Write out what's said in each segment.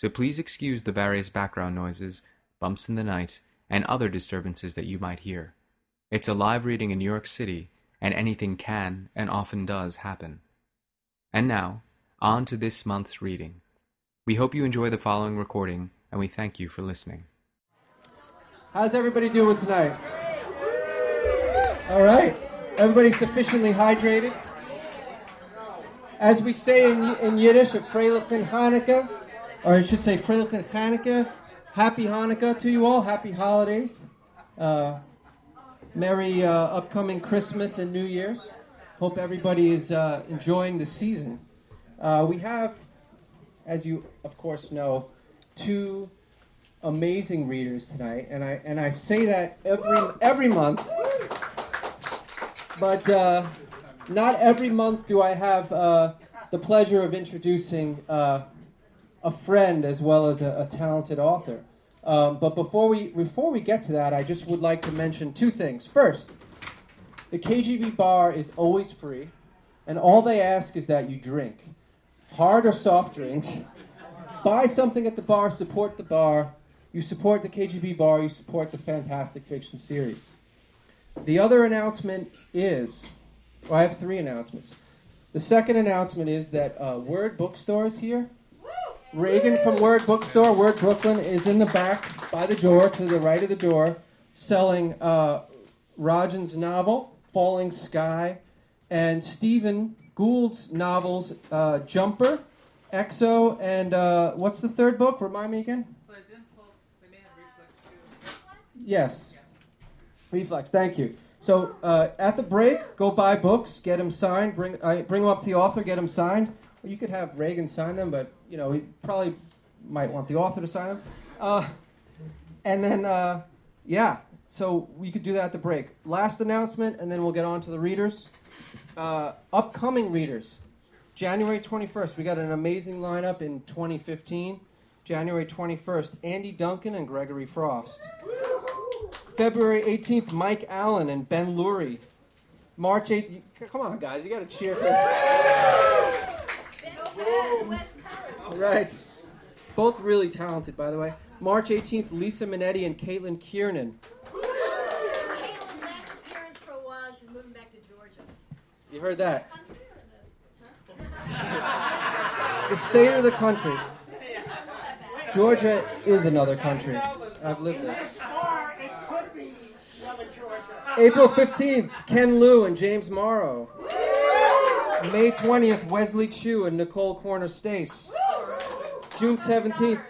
so please excuse the various background noises, bumps in the night, and other disturbances that you might hear. It's a live reading in New York City, and anything can and often does happen. And now, on to this month's reading. We hope you enjoy the following recording, and we thank you for listening. How's everybody doing tonight? All right. Everybody sufficiently hydrated? As we say in, in Yiddish, a Freilichen Hanukkah, or I should say Freilichen Hanukkah. Happy Hanukkah to you all. Happy holidays. Uh, merry uh, upcoming Christmas and New Year's. Hope everybody is uh, enjoying the season. Uh, we have, as you of course know, two amazing readers tonight, and I and I say that every every month. But uh, not every month do I have uh, the pleasure of introducing a friend as well as a, a talented author. Um, but before we before we get to that, I just would like to mention two things. First, the KGB bar is always free, and all they ask is that you drink, hard or soft drinks. Buy something at the bar, support the bar. You support the KGB bar, you support the Fantastic Fiction series. The other announcement is, well, I have three announcements. The second announcement is that uh, Word Bookstores here Reagan from Word Bookstore, Word Brooklyn, is in the back by the door, to the right of the door, selling uh, Rajan's novel, Falling Sky, and Steven Gould's novels, uh, Jumper, Exo, and uh, what's the third book? Remind me again? Yes. Reflex, thank you. So uh, at the break, go buy books, get them signed, bring, uh, bring them up to the author, get them signed. Well, you could have Reagan sign them, but you know he probably might want the author to sign them. Uh, and then, uh, yeah, so we could do that at the break. Last announcement, and then we'll get on to the readers. Uh, upcoming readers, January 21st. We got an amazing lineup in 2015. January 21st, Andy Duncan and Gregory Frost. February 18th, Mike Allen and Ben Loory. March 8th, come on, guys, you got to cheer for. Right. Both really talented, by the way. March 18th, Lisa Mannetti and Caitlin Kiernan. Appearance for a while. She's moving back to Georgia. You heard that? the state of the country. Georgia is another country. I've lived there. April 15th, Ken Liu and James Morrow. May 20th, Wesley Chu and Nicole Kornher-Stace. June 17th.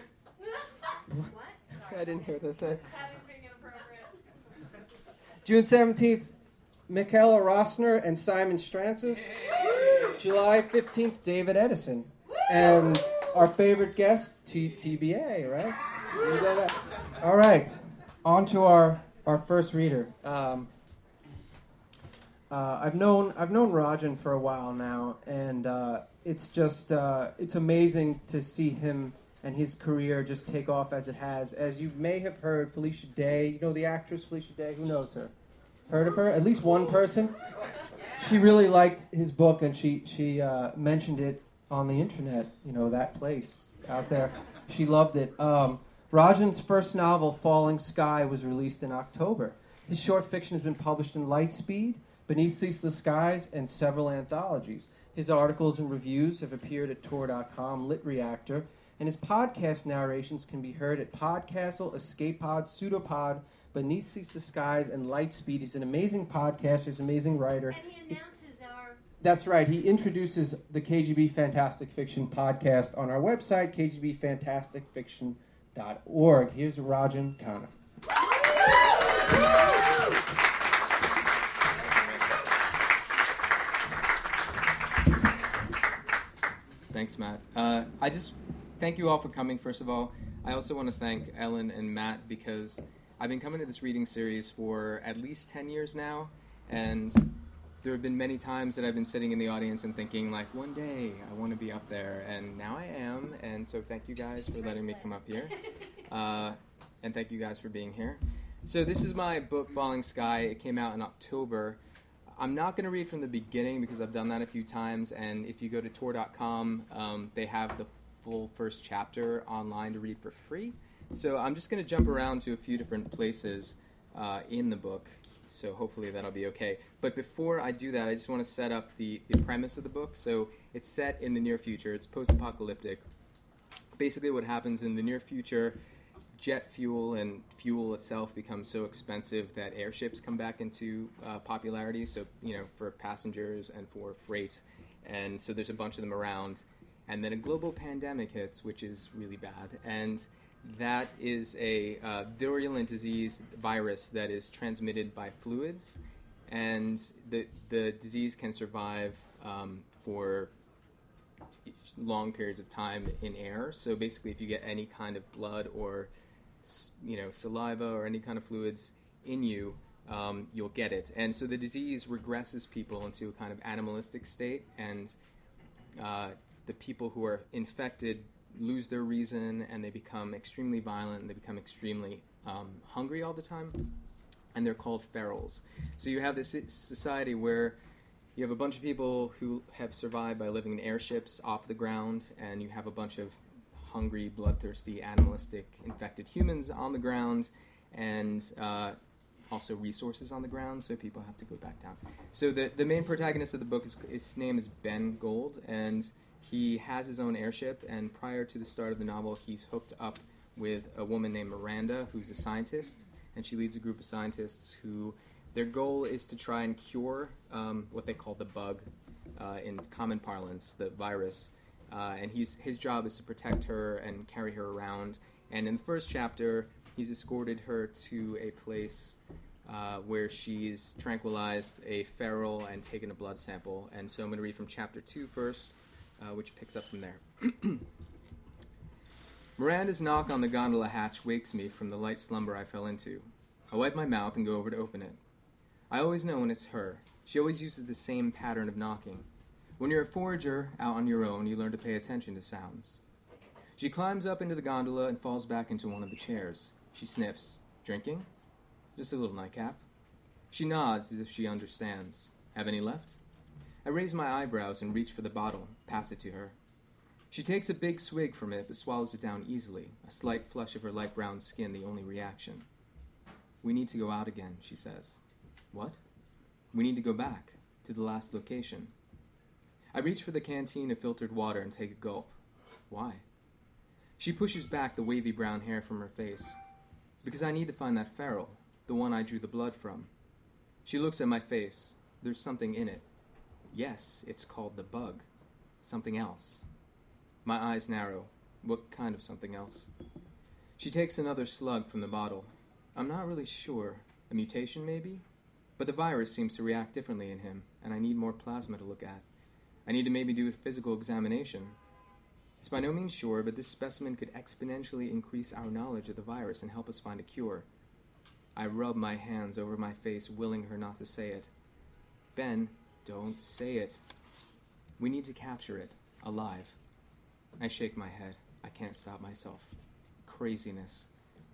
I didn't hear what they said. June 17th, Michaela Roessner and Simon Strantzas. July 15th, David Edison. And our favorite guest, T- TBA, right? All right, on to our, our first reader. Um, uh, I've known I've known Rajan for a while now, and uh, it's just uh, it's amazing to see him and his career just take off as it has. As you may have heard, Felicia Day, you know the actress Felicia Day. Who knows her? Heard of her? At least one person. She really liked his book, and she she uh, mentioned it on the internet. You know that place out there. She loved it. Um, Rajan's first novel, Falling Sky, was released in October. His short fiction has been published in Lightspeed. Beneath Ceaseless Skies, and several anthologies. His articles and reviews have appeared at Tor.com, Lit Reactor, and his podcast narrations can be heard at Podcastle, Escape Pod, Pseudopod, Beneath Ceaseless Skies, and Lightspeed. He's an amazing podcaster, he's an amazing writer. And he announces our. That's right. He introduces the KGB Fantastic Fiction podcast on our website, kgbfantasticfiction.org. Here's Rajan Khanna. Matt. Uh, I just thank you all for coming, first of all. I also want to thank Ellen and Matt because I've been coming to this reading series for at least 10 years now, and there have been many times that I've been sitting in the audience and thinking, like, one day I want to be up there, and now I am, and so thank you guys for letting me come up here. Uh, and thank you guys for being here. So, this is my book, Falling Sky. It came out in October. I'm not going to read from the beginning because I've done that a few times, and if you go to Tor.com, um, they have the full first chapter online to read for free. So, I'm just going to jump around to a few different places uh, in the book. So, hopefully, that'll be okay. But before I do that, I just want to set up the, the premise of the book. So, it's set in the near future, it's post apocalyptic. Basically, what happens in the near future jet fuel and fuel itself becomes so expensive that airships come back into uh, popularity. So you know, for passengers and for freight, and so there's a bunch of them around. And then a global pandemic hits, which is really bad, and that is a uh, virulent disease virus that is transmitted by fluids, and the the disease can survive um, for long periods of time in air. So basically, if you get any kind of blood or you know saliva or any kind of fluids in you, um, you'll get it. And so the disease regresses people into a kind of animalistic state, and uh, the people who are infected lose their reason and they become extremely violent and they become extremely um, hungry all the time. And they're called ferals. So you have this society where you have a bunch of people who have survived by living in airships off the ground, and you have a bunch of hungry, bloodthirsty, animalistic, infected humans on the ground, and uh, also resources on the ground, so people have to go back down. So the, the main protagonist of the book is his name is Ben Gold, and he has his own airship. And prior to the start of the novel, he's hooked up with a woman named Miranda, who's a scientist, and she leads a group of scientists who their goal is to try and cure um, what they call the bug, uh, in common parlance, the virus. Uh, and he's, his job is to protect her and carry her around. And in the first chapter, he's escorted her to a place uh, where she's tranquilized a feral and taken a blood sample. And so I'm going to read from chapter two first, uh, which picks up from there. Miranda's knock on the gondola hatch wakes me from the light slumber I fell into. I wipe my mouth and go over to open it. I always know when it's her. She always uses the same pattern of knocking. When you're a forager out on your own, you learn to pay attention to sounds. She climbs up into the gondola and falls back into one of the chairs. She sniffs. Drinking? Just a little nightcap. She nods as if she understands. Have any left? I raise my eyebrows and reach for the bottle, pass it to her. She takes a big swig from it but swallows it down easily, a slight flush of her light brown skin the only reaction. We need to go out again, she says. What? We need to go back, to the last location. I reach for the canteen of filtered water and take a gulp. Why? She pushes back the wavy brown hair from her face. Because I need to find that feral, the one I drew the blood from. She looks at my face. There's something in it. Yes, it's called the bug. Something else. My eyes narrow. What kind of something else? She takes another slug from the bottle. I'm not really sure. A mutation, maybe? But the virus seems to react differently in him, and I need more plasma to look at. I need to maybe do a physical examination. It's by no means sure, but this specimen could exponentially increase our knowledge of the virus and help us find a cure. I rub my hands over my face, willing her not to say it. Ben, don't say it. We need to capture it, alive. I shake my head. I can't stop myself. Craziness.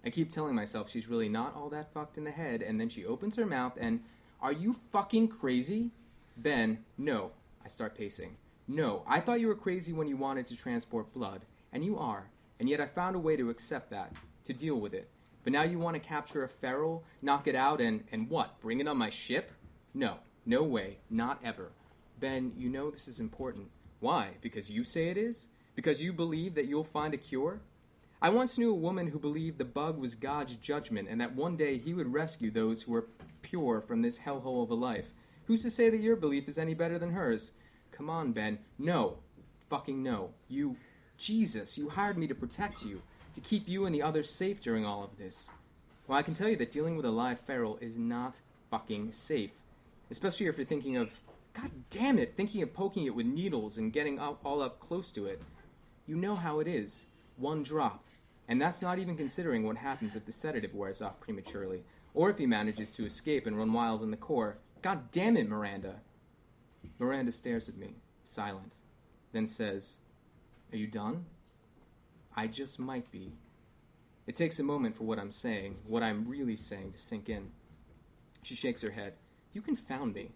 I keep telling myself she's really not all that fucked in the head, and then she opens her mouth and. Are you fucking crazy? Ben, no, I start pacing. No, I thought you were crazy when you wanted to transport blood, and you are, and yet I found a way to accept that, to deal with it. But now you want to capture a feral, knock it out, and, and what? Bring it on my ship? No, no way, not ever. Ben, you know this is important. Why? Because you say it is? Because you believe that you'll find a cure? I once knew a woman who believed the bug was God's judgment and that one day he would rescue those who were pure from this hellhole of a life. Who's to say that your belief is any better than hers? Come on, Ben. No. Fucking no. You. Jesus, you hired me to protect you, to keep you and the others safe during all of this. Well, I can tell you that dealing with a live feral is not fucking safe. Especially if you're thinking of, god damn it, thinking of poking it with needles and getting up, all up close to it. You know how it is. One drop. And that's not even considering what happens if the sedative wears off prematurely, or if he manages to escape and run wild in the core. God damn it, Miranda! Miranda stares at me, silent, then says, Are you done? I just might be. It takes a moment for what I'm saying, what I'm really saying, to sink in. She shakes her head. You confound me.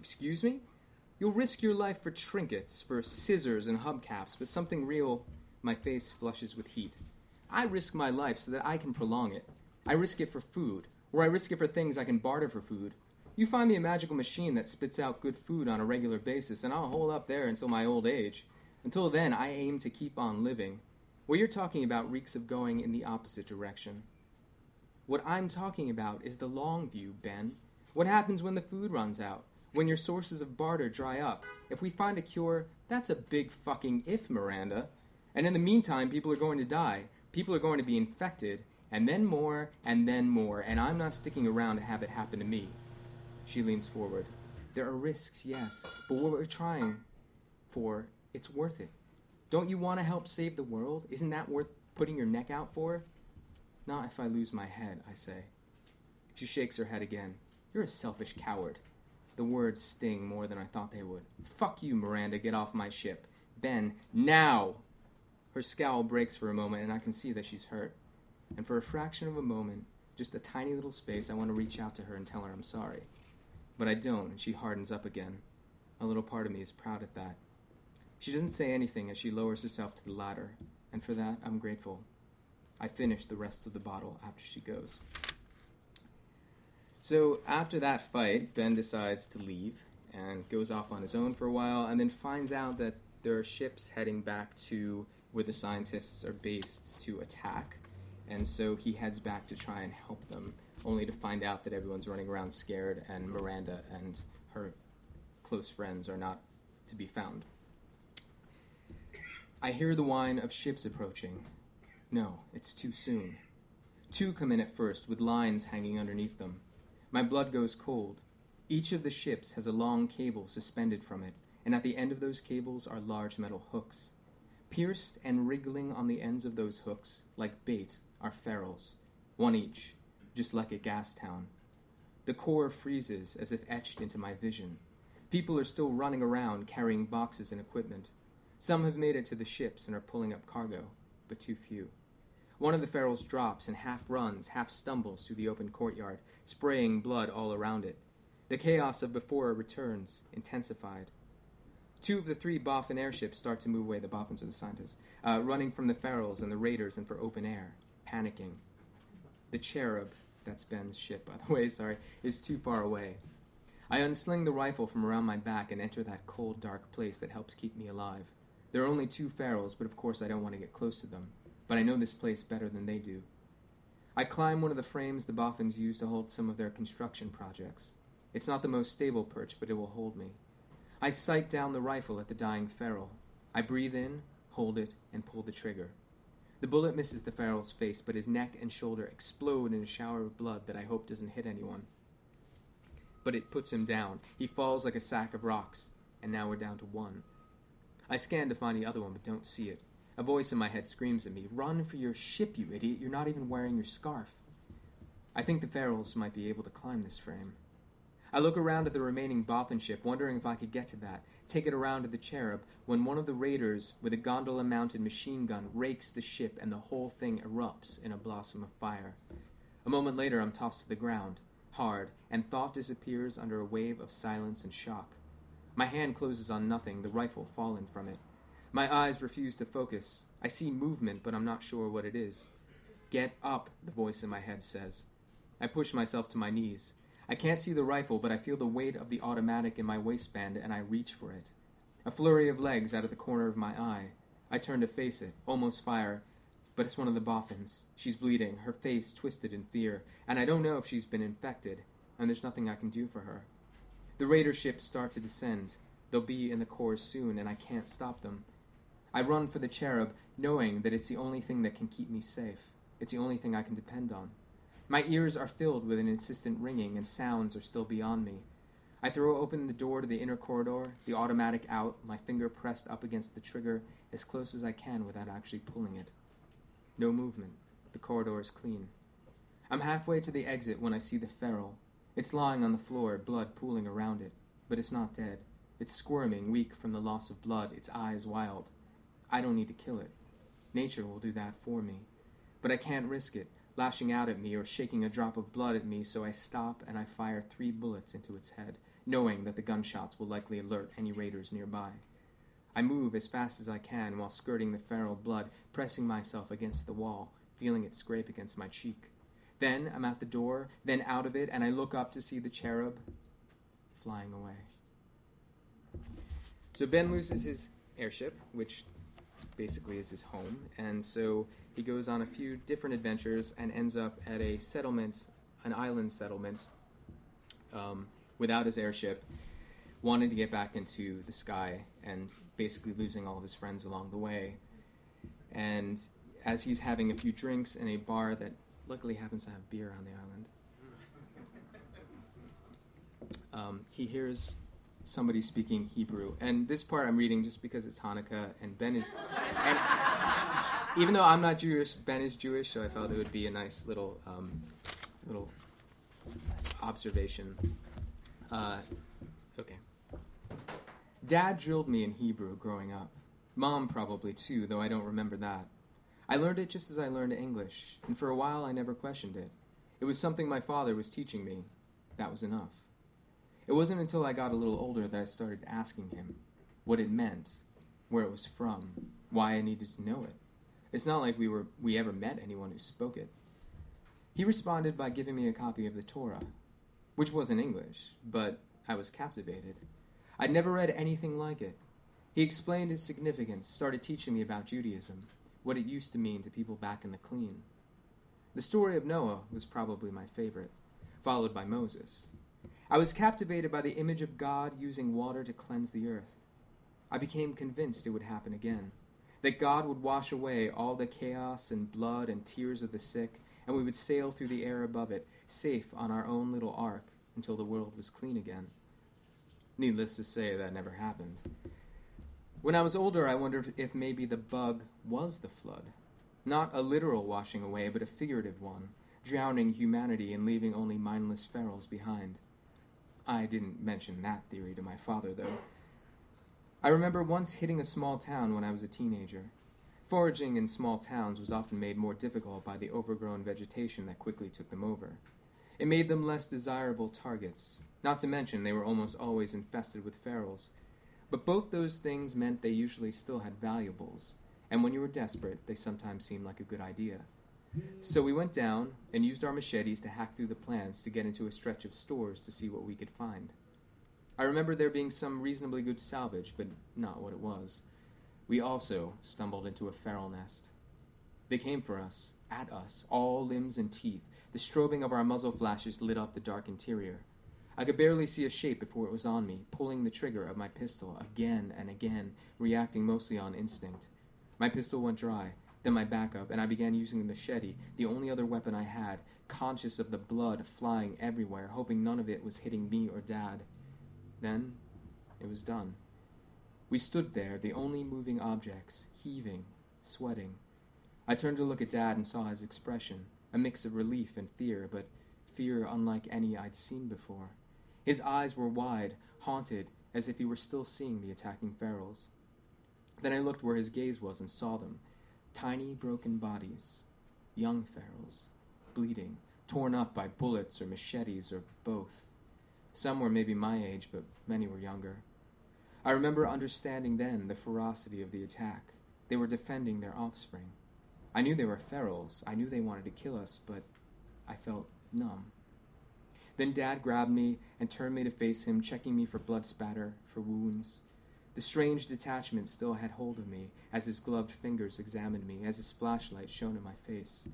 Excuse me? You'll risk your life for trinkets, for scissors and hubcaps, but something real. My face flushes with heat. I risk my life so that I can prolong it. I risk it for food, or I risk it for things I can barter for food. You find me a magical machine that spits out good food on a regular basis, and I'll hold up there until my old age. Until then, I aim to keep on living. What you're talking about reeks of going in the opposite direction. What I'm talking about is the long view, Ben. What happens when the food runs out? When your sources of barter dry up? If we find a cure, that's a big fucking if, Miranda. And in the meantime, people are going to die. People are going to be infected, and then more, and then more, and I'm not sticking around to have it happen to me. She leans forward. There are risks, yes, but what we're trying for, it's worth it. Don't you want to help save the world? Isn't that worth putting your neck out for? Not if I lose my head, I say. She shakes her head again. You're a selfish coward. The words sting more than I thought they would. Fuck you, Miranda, get off my ship. Ben, now! Her scowl breaks for a moment, and I can see that she's hurt. And for a fraction of a moment, just a tiny little space, I want to reach out to her and tell her I'm sorry. But I don't, and she hardens up again. A little part of me is proud at that. She doesn't say anything as she lowers herself to the ladder, and for that I'm grateful. I finish the rest of the bottle after she goes. So after that fight, Ben decides to leave and goes off on his own for a while, and then finds out that there are ships heading back to where the scientists are based to attack. And so he heads back to try and help them, only to find out that everyone's running around scared, and Miranda and her close friends are not to be found. I hear the whine of ships approaching. No, it's too soon. Two come in at first, with lines hanging underneath them. My blood goes cold. Each of the ships has a long cable suspended from it, and at the end of those cables are large metal hooks. Pierced and wriggling on the ends of those hooks, like bait, are ferals, one each, just like a gas town. The core freezes as if etched into my vision. People are still running around carrying boxes and equipment. Some have made it to the ships and are pulling up cargo, but too few. One of the ferals drops and half runs, half stumbles through the open courtyard, spraying blood all around it. The chaos of before returns, intensified. Two of the three Boffin airships start to move away, the Boffins are the scientists, uh, running from the ferals and the raiders and for open air, panicking. The Cherub, that's Ben's ship, by the way, sorry, is too far away. I unsling the rifle from around my back and enter that cold, dark place that helps keep me alive. There are only two ferals, but of course I don't want to get close to them. But I know this place better than they do. I climb one of the frames the Boffins use to hold some of their construction projects. It's not the most stable perch, but it will hold me. I sight down the rifle at the dying feral. I breathe in, hold it, and pull the trigger. The bullet misses the feral's face, but his neck and shoulder explode in a shower of blood that I hope doesn't hit anyone. But it puts him down. He falls like a sack of rocks, and now we're down to one. I scan to find the other one, but don't see it. A voice in my head screams at me, Run for your ship, you idiot! You're not even wearing your scarf. I think the ferals might be able to climb this frame. I look around at the remaining Boffin ship, wondering if I could get to that, take it around to the Cherub, when one of the raiders with a gondola mounted machine gun rakes the ship and the whole thing erupts in a blossom of fire. A moment later, I'm tossed to the ground, hard, and thought disappears under a wave of silence and shock. My hand closes on nothing, the rifle fallen from it. My eyes refuse to focus. I see movement, but I'm not sure what it is. Get up, the voice in my head says. I push myself to my knees. I can't see the rifle, but I feel the weight of the automatic in my waistband and I reach for it. A flurry of legs out of the corner of my eye. I turn to face it, almost fire, but it's one of the boffins. She's bleeding, her face twisted in fear, and I don't know if she's been infected, and there's nothing I can do for her. The raider ships start to descend. They'll be in the core soon, and I can't stop them. I run for the cherub, knowing that it's the only thing that can keep me safe. It's the only thing I can depend on. My ears are filled with an insistent ringing, and sounds are still beyond me. I throw open the door to the inner corridor, the automatic out, my finger pressed up against the trigger as close as I can without actually pulling it. No movement. The corridor is clean. I'm halfway to the exit when I see the feral. It's lying on the floor, blood pooling around it, but it's not dead. It's squirming, weak from the loss of blood, its eyes wild. I don't need to kill it. Nature will do that for me. But I can't risk it, lashing out at me or shaking a drop of blood at me, so I stop and I fire three bullets into its head, knowing that the gunshots will likely alert any raiders nearby. I move as fast as I can while skirting the feral blood, pressing myself against the wall, feeling it scrape against my cheek. Then I'm at the door, then out of it, and I look up to see the cherub flying away. So Ben loses his airship, which basically is his home, and so he goes on a few different adventures and ends up at a settlement, an island settlement, um, without his airship, wanting to get back into the sky and basically losing all of his friends along the way. And as he's having a few drinks in a bar that luckily happens to have beer on the island. Um, he hears somebody speaking Hebrew, and this part I'm reading just because it's Hanukkah and Ben is, and even though I'm not Jewish, Ben is Jewish, so I felt it would be a nice little um, little observation. Uh, okay. Dad drilled me in Hebrew growing up. Mom probably too, though I don't remember that. I learned it just as I learned English, and for a while I never questioned it. It was something my father was teaching me. That was enough. It wasn't until I got a little older that I started asking him what it meant, where it was from, why I needed to know it. It's not like we were we ever met anyone who spoke it. He responded by giving me a copy of the Torah, which was in English, but I was captivated. I'd never read anything like it. He explained its significance, started teaching me about Judaism, what it used to mean to people back in the clean. The story of Noah was probably my favorite, followed by Moses. I was captivated by the image of God using water to cleanse the earth. I became convinced it would happen again, that God would wash away all the chaos and blood and tears of the sick, and we would sail through the air above it, safe on our own little ark, until the world was clean again. Needless to say, that never happened. When I was older, I wondered if maybe the bug was the flood. Not a literal washing away, but a figurative one, drowning humanity and leaving only mindless ferals behind. I didn't mention that theory to my father, though. I remember once hitting a small town when I was a teenager. Foraging in small towns was often made more difficult by the overgrown vegetation that quickly took them over. It made them less desirable targets, not to mention they were almost always infested with ferals, but both those things meant they usually still had valuables, and when you were desperate, they sometimes seemed like a good idea. So we went down and used our machetes to hack through the plants to get into a stretch of stores to see what we could find. I remember there being some reasonably good salvage, but not what it was. We also stumbled into a feral nest. They came for us, at us, all limbs and teeth. The strobing of our muzzle flashes lit up the dark interior. I could barely see a shape before it was on me, pulling the trigger of my pistol again and again, reacting mostly on instinct. My pistol went dry, then my backup, and I began using the machete, the only other weapon I had, conscious of the blood flying everywhere, hoping none of it was hitting me or Dad. Then it was done. We stood there, the only moving objects, heaving, sweating. I turned to look at Dad and saw his expression, a mix of relief and fear, but fear unlike any I'd seen before. His eyes were wide, haunted, as if he were still seeing the attacking ferals. Then I looked where his gaze was and saw them tiny, broken bodies, young ferals, bleeding, torn up by bullets or machetes or both. Some were maybe my age, but many were younger. I remember understanding then the ferocity of the attack. They were defending their offspring. I knew they were ferals. I knew they wanted to kill us, but I felt numb. Then Dad grabbed me and turned me to face him, checking me for blood spatter, for wounds. The strange detachment still had hold of me as his gloved fingers examined me, as his flashlight shone in my face.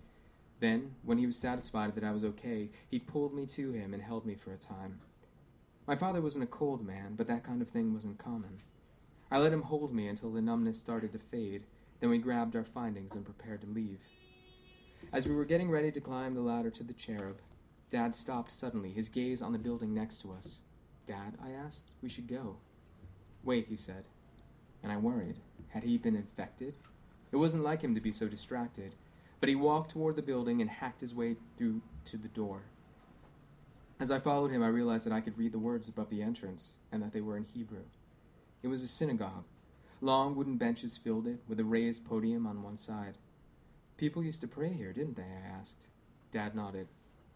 Then, when he was satisfied that I was okay, he pulled me to him and held me for a time. My father wasn't a cold man, but that kind of thing wasn't common. I let him hold me until the numbness started to fade, then we grabbed our findings and prepared to leave. As we were getting ready to climb the ladder to the cherub, Dad stopped suddenly, his gaze on the building next to us. Dad, I asked, we should go. Wait, he said. And I worried. Had he been infected? It wasn't like him to be so distracted. but he walked toward the building and hacked his way through to the door. As I followed him, I realized that I could read the words above the entrance and that they were in Hebrew. It was a synagogue. Long wooden benches filled it, with a raised podium on one side. People used to pray here, didn't they? I asked. Dad nodded.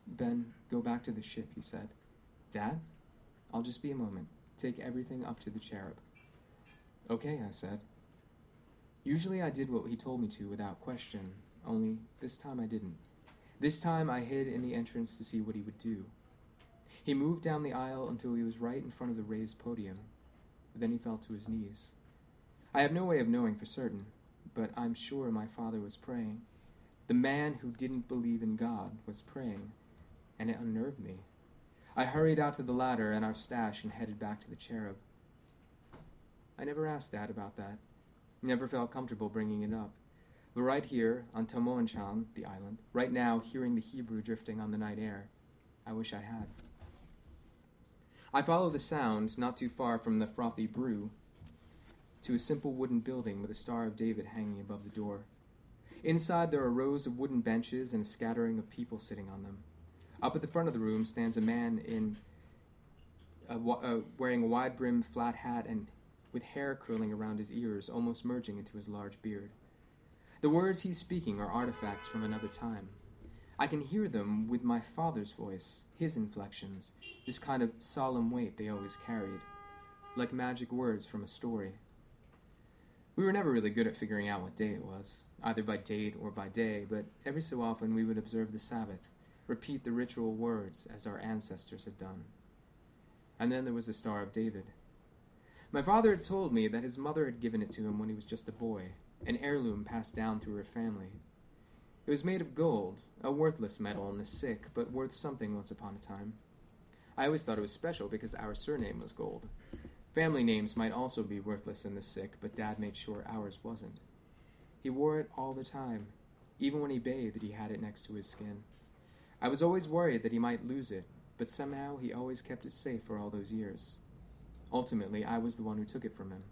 Ben, go back to the ship, he said. Dad? I'll just be a moment. Take everything up to the cherub. Okay, I said. Usually I did what he told me to without question, only this time I didn't. This time I hid in the entrance to see what he would do. He moved down the aisle until he was right in front of the raised podium. Then he fell to his knees. I have no way of knowing for certain, but I'm sure my father was praying. The man who didn't believe in God was praying, and it unnerved me. I hurried out to the ladder and our stash and headed back to the cherub. I never asked Dad about that. Never felt comfortable bringing it up. But right here, on Tamoanchan, the island, right now, hearing the Hebrew drifting on the night air, I wish I had. I follow the sound, not too far from the frothy brew, to a simple wooden building with a Star of David hanging above the door. Inside, there are rows of wooden benches and a scattering of people sitting on them. Up at the front of the room stands a man in a, uh, wearing a wide brimmed flat hat and with hair curling around his ears, almost merging into his large beard. The words he's speaking are artifacts from another time. I can hear them with my father's voice, his inflections, this kind of solemn weight they always carried, like magic words from a story. We were never really good at figuring out what day it was, either by date or by day, but every so often we would observe the Sabbath, repeat the ritual words as our ancestors had done. And then there was the Star of David. My father had told me that his mother had given it to him when he was just a boy, an heirloom passed down through her family. It was made of gold, a worthless metal in the sick, but worth something once upon a time. I always thought it was special because our surname was gold. Family names might also be worthless in the sick, but Dad made sure ours wasn't. He wore it all the time. Even when he bathed, he had it next to his skin. I was always worried that he might lose it, but somehow he always kept it safe for all those years. Ultimately, I was the one who took it from him.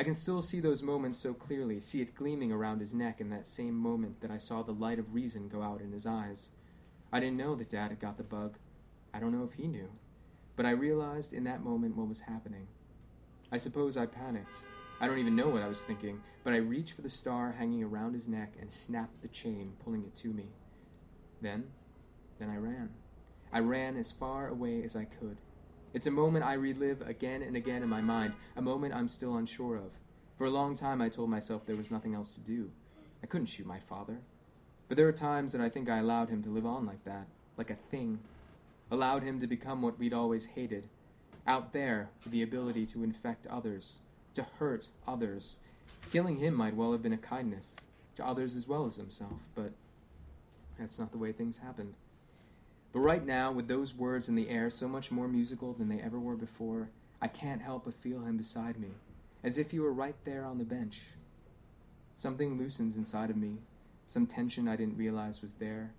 I can still see those moments so clearly, see it gleaming around his neck in that same moment that I saw the light of reason go out in his eyes. I didn't know that Dad had got the bug. I don't know if he knew. But I realized in that moment what was happening. I suppose I panicked. I don't even know what I was thinking, but I reached for the star hanging around his neck and snapped the chain, pulling it to me. Then, then I ran. I ran as far away as I could. It's a moment I relive again and again in my mind, a moment I'm still unsure of. For a long time, I told myself there was nothing else to do. I couldn't shoot my father. But there are times that I think I allowed him to live on like that, like a thing. Allowed him to become what we'd always hated. Out there, with the ability to infect others, to hurt others. Killing him might well have been a kindness, to others as well as himself, but that's not the way things happened. But right now, with those words in the air so much more musical than they ever were before, I can't help but feel him beside me, as if he were right there on the bench. Something loosens inside of me, some tension I didn't realize was there,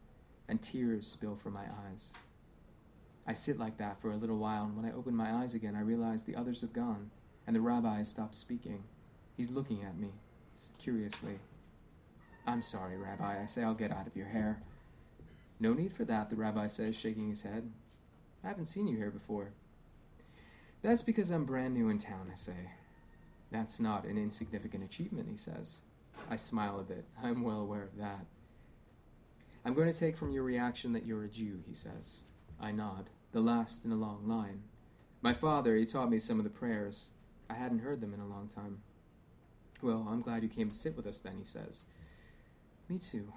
and tears spill from my eyes. I sit like that for a little while, and when I open my eyes again, I realize the others have gone, and the rabbi has stopped speaking. He's looking at me, curiously. I'm sorry, Rabbi, I say I'll get out of your hair. No need for that, the rabbi says, shaking his head. I haven't seen you here before. That's because I'm brand new in town, I say. That's not an insignificant achievement, he says. I smile a bit. I'm well aware of that. I'm going to take from your reaction that you're a Jew, he says. I nod, the last in a long line. My father, he taught me some of the prayers. I hadn't heard them in a long time. Well, I'm glad you came to sit with us then, he says. Me too.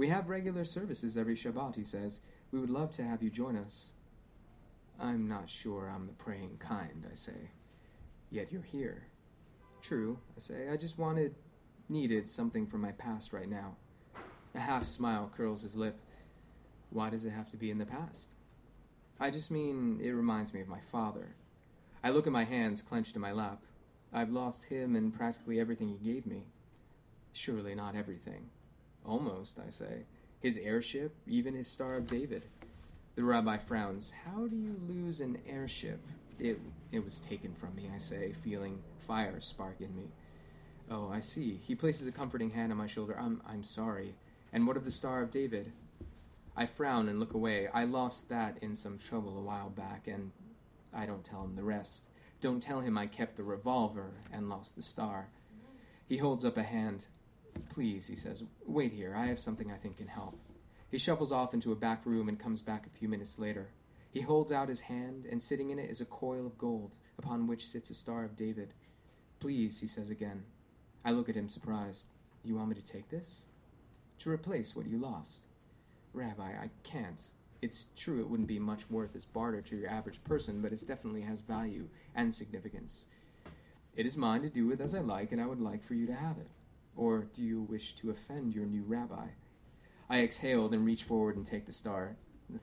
We have regular services every Shabbat, he says. We would love to have you join us. I'm not sure I'm the praying kind, I say. Yet you're here. True, I say. I just wanted, needed something from my past right now. A half smile curls his lip. Why does it have to be in the past? I just mean it reminds me of my father. I look at my hands clenched in my lap. I've lost him and practically everything he gave me. Surely not everything. Almost, I say. His airship, even his Star of David. The rabbi frowns. How do you lose an airship? It, it was taken from me, I say, feeling fire spark in me. Oh, I see. He places a comforting hand on my shoulder. I'm, I'm sorry. And what of the Star of David? I frown and look away. I lost that in some trouble a while back, and I don't tell him the rest. Don't tell him I kept the revolver and lost the star. He holds up a hand. Please, he says, wait here. I have something I think can help. He shuffles off into a back room and comes back a few minutes later. He holds out his hand, and sitting in it is a coil of gold, upon which sits a Star of David. Please, he says again. I look at him surprised. You want me to take this? To replace what you lost. Rabbi, I can't. It's true it wouldn't be much worth as barter to your average person, but it definitely has value and significance. It is mine to do with as I like, and I would like for you to have it. Or do you wish to offend your new rabbi? I exhale, then reach forward and take the star.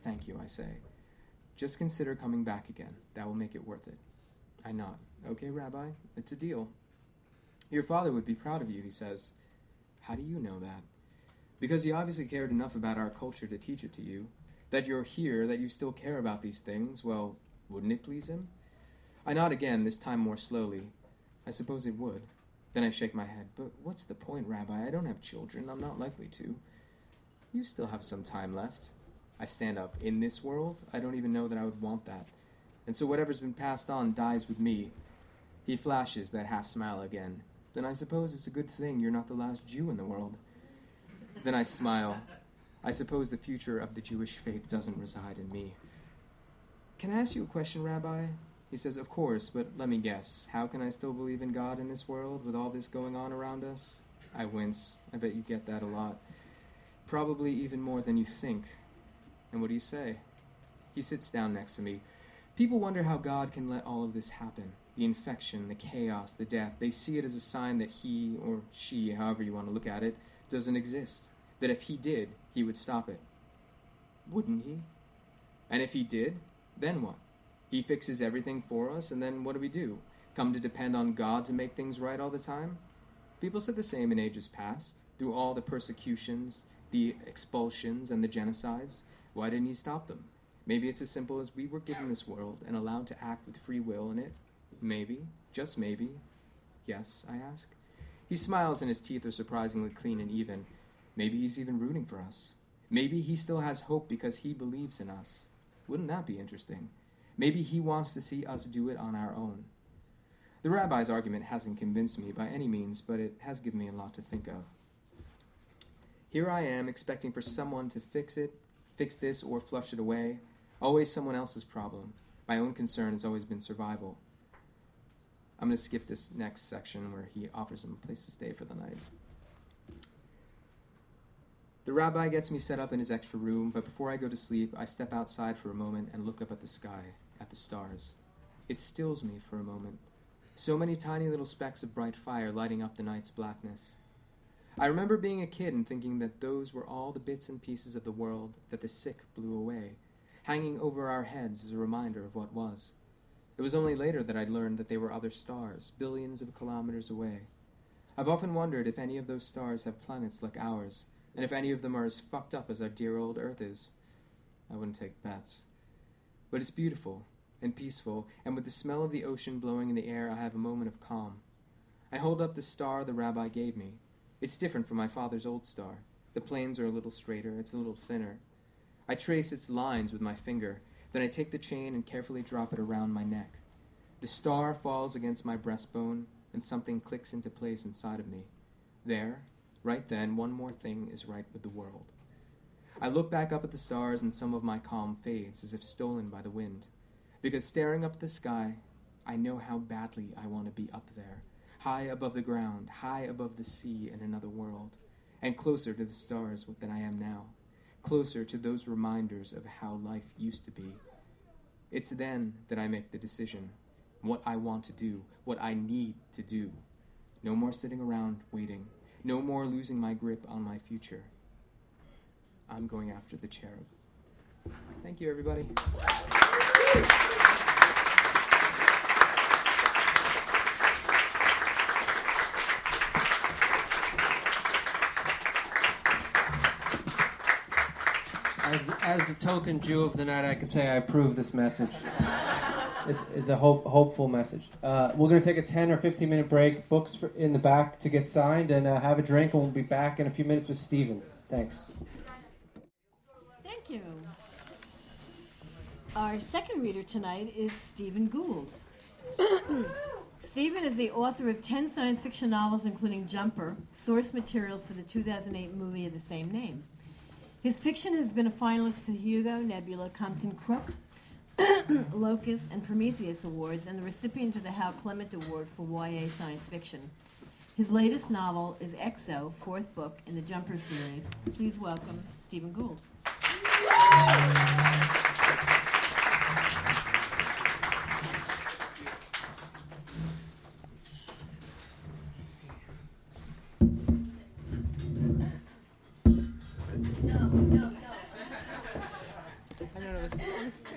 Thank you, I say. Just consider coming back again. That will make it worth it. I nod. Okay, Rabbi, it's a deal. Your father would be proud of you, he says. How do you know that? Because he obviously cared enough about our culture to teach it to you. That you're here, that you still care about these things, well, wouldn't it please him? I nod again, this time more slowly. I suppose it would. Then I shake my head. But what's the point, Rabbi? I don't have children. I'm not likely to. You still have some time left. I stand up. In this world, I don't even know that I would want that. And so whatever's been passed on dies with me. He flashes that half smile again. Then I suppose it's a good thing you're not the last Jew in the world. Then I smile. I suppose the future of the Jewish faith doesn't reside in me. Can I ask you a question, Rabbi? He says, Of course, but let me guess. How can I still believe in God in this world with all this going on around us? I wince. I bet you get that a lot. Probably even more than you think. And what do you say? He sits down next to me. People wonder how God can let all of this happen the infection, the chaos, the death. They see it as a sign that he or she, however you want to look at it, doesn't exist. That if he did, he would stop it. Wouldn't he? And if he did, then what? He fixes everything for us, and then what do we do? Come to depend on God to make things right all the time? People said the same in ages past. Through all the persecutions, the expulsions, and the genocides, why didn't he stop them? Maybe it's as simple as we were given this world and allowed to act with free will in it. Maybe, just maybe. Yes, I ask. He smiles and his teeth are surprisingly clean and even. Maybe he's even rooting for us. Maybe he still has hope because he believes in us. Wouldn't that be interesting? Maybe he wants to see us do it on our own. The rabbi's argument hasn't convinced me by any means, but it has given me a lot to think of. Here I am expecting for someone to fix it, fix this, or flush it away. Always someone else's problem. My own concern has always been survival. I'm going to skip this next section where he offers him a place to stay for the night. The rabbi gets me set up in his extra room, but before I go to sleep, I step outside for a moment and look up at the sky, at the stars. It stills me for a moment. So many tiny little specks of bright fire lighting up the night's blackness. I remember being a kid and thinking that those were all the bits and pieces of the world that the sick blew away, hanging over our heads as a reminder of what was. It was only later that I learned that they were other stars, billions of kilometers away. I've often wondered if any of those stars have planets like ours, and if any of them are as fucked up as our dear old Earth is. I wouldn't take bets. But it's beautiful and peaceful, and with the smell of the ocean blowing in the air, I have a moment of calm. I hold up the star the rabbi gave me. It's different from my father's old star. The planes are a little straighter, it's a little thinner. I trace its lines with my finger, then I take the chain and carefully drop it around my neck. The star falls against my breastbone, and something clicks into place inside of me. There, Right then, one more thing is right with the world. I look back up at the stars, and some of my calm fades as if stolen by the wind. Because staring up at the sky, I know how badly I want to be up there, high above the ground, high above the sea in another world, and closer to the stars than I am now, closer to those reminders of how life used to be. It's then that I make the decision what I want to do, what I need to do. No more sitting around waiting no more losing my grip on my future. I'm going after the cherub. Thank you, everybody. As the, as the token Jew of the night, I can say I approve this message. it's, it's a hope, hopeful message. Uh, we're going to take a 10 or 15 minute break, books for, in the back to get signed, and uh, have a drink, and we'll be back in a few minutes with Steven. Thanks. Thank you. Our second reader tonight is Steven Gould. Steven is the author of 10 science fiction novels, including Jumper, source material for the 2008 movie of the same name. His fiction has been a finalist for the Hugo, Nebula, Compton Crook, Locus, and Prometheus Awards, and the recipient of the Hal Clement Award for YA science fiction. His latest novel is Exo, fourth book in the Jumper series. Please welcome Steven Gould.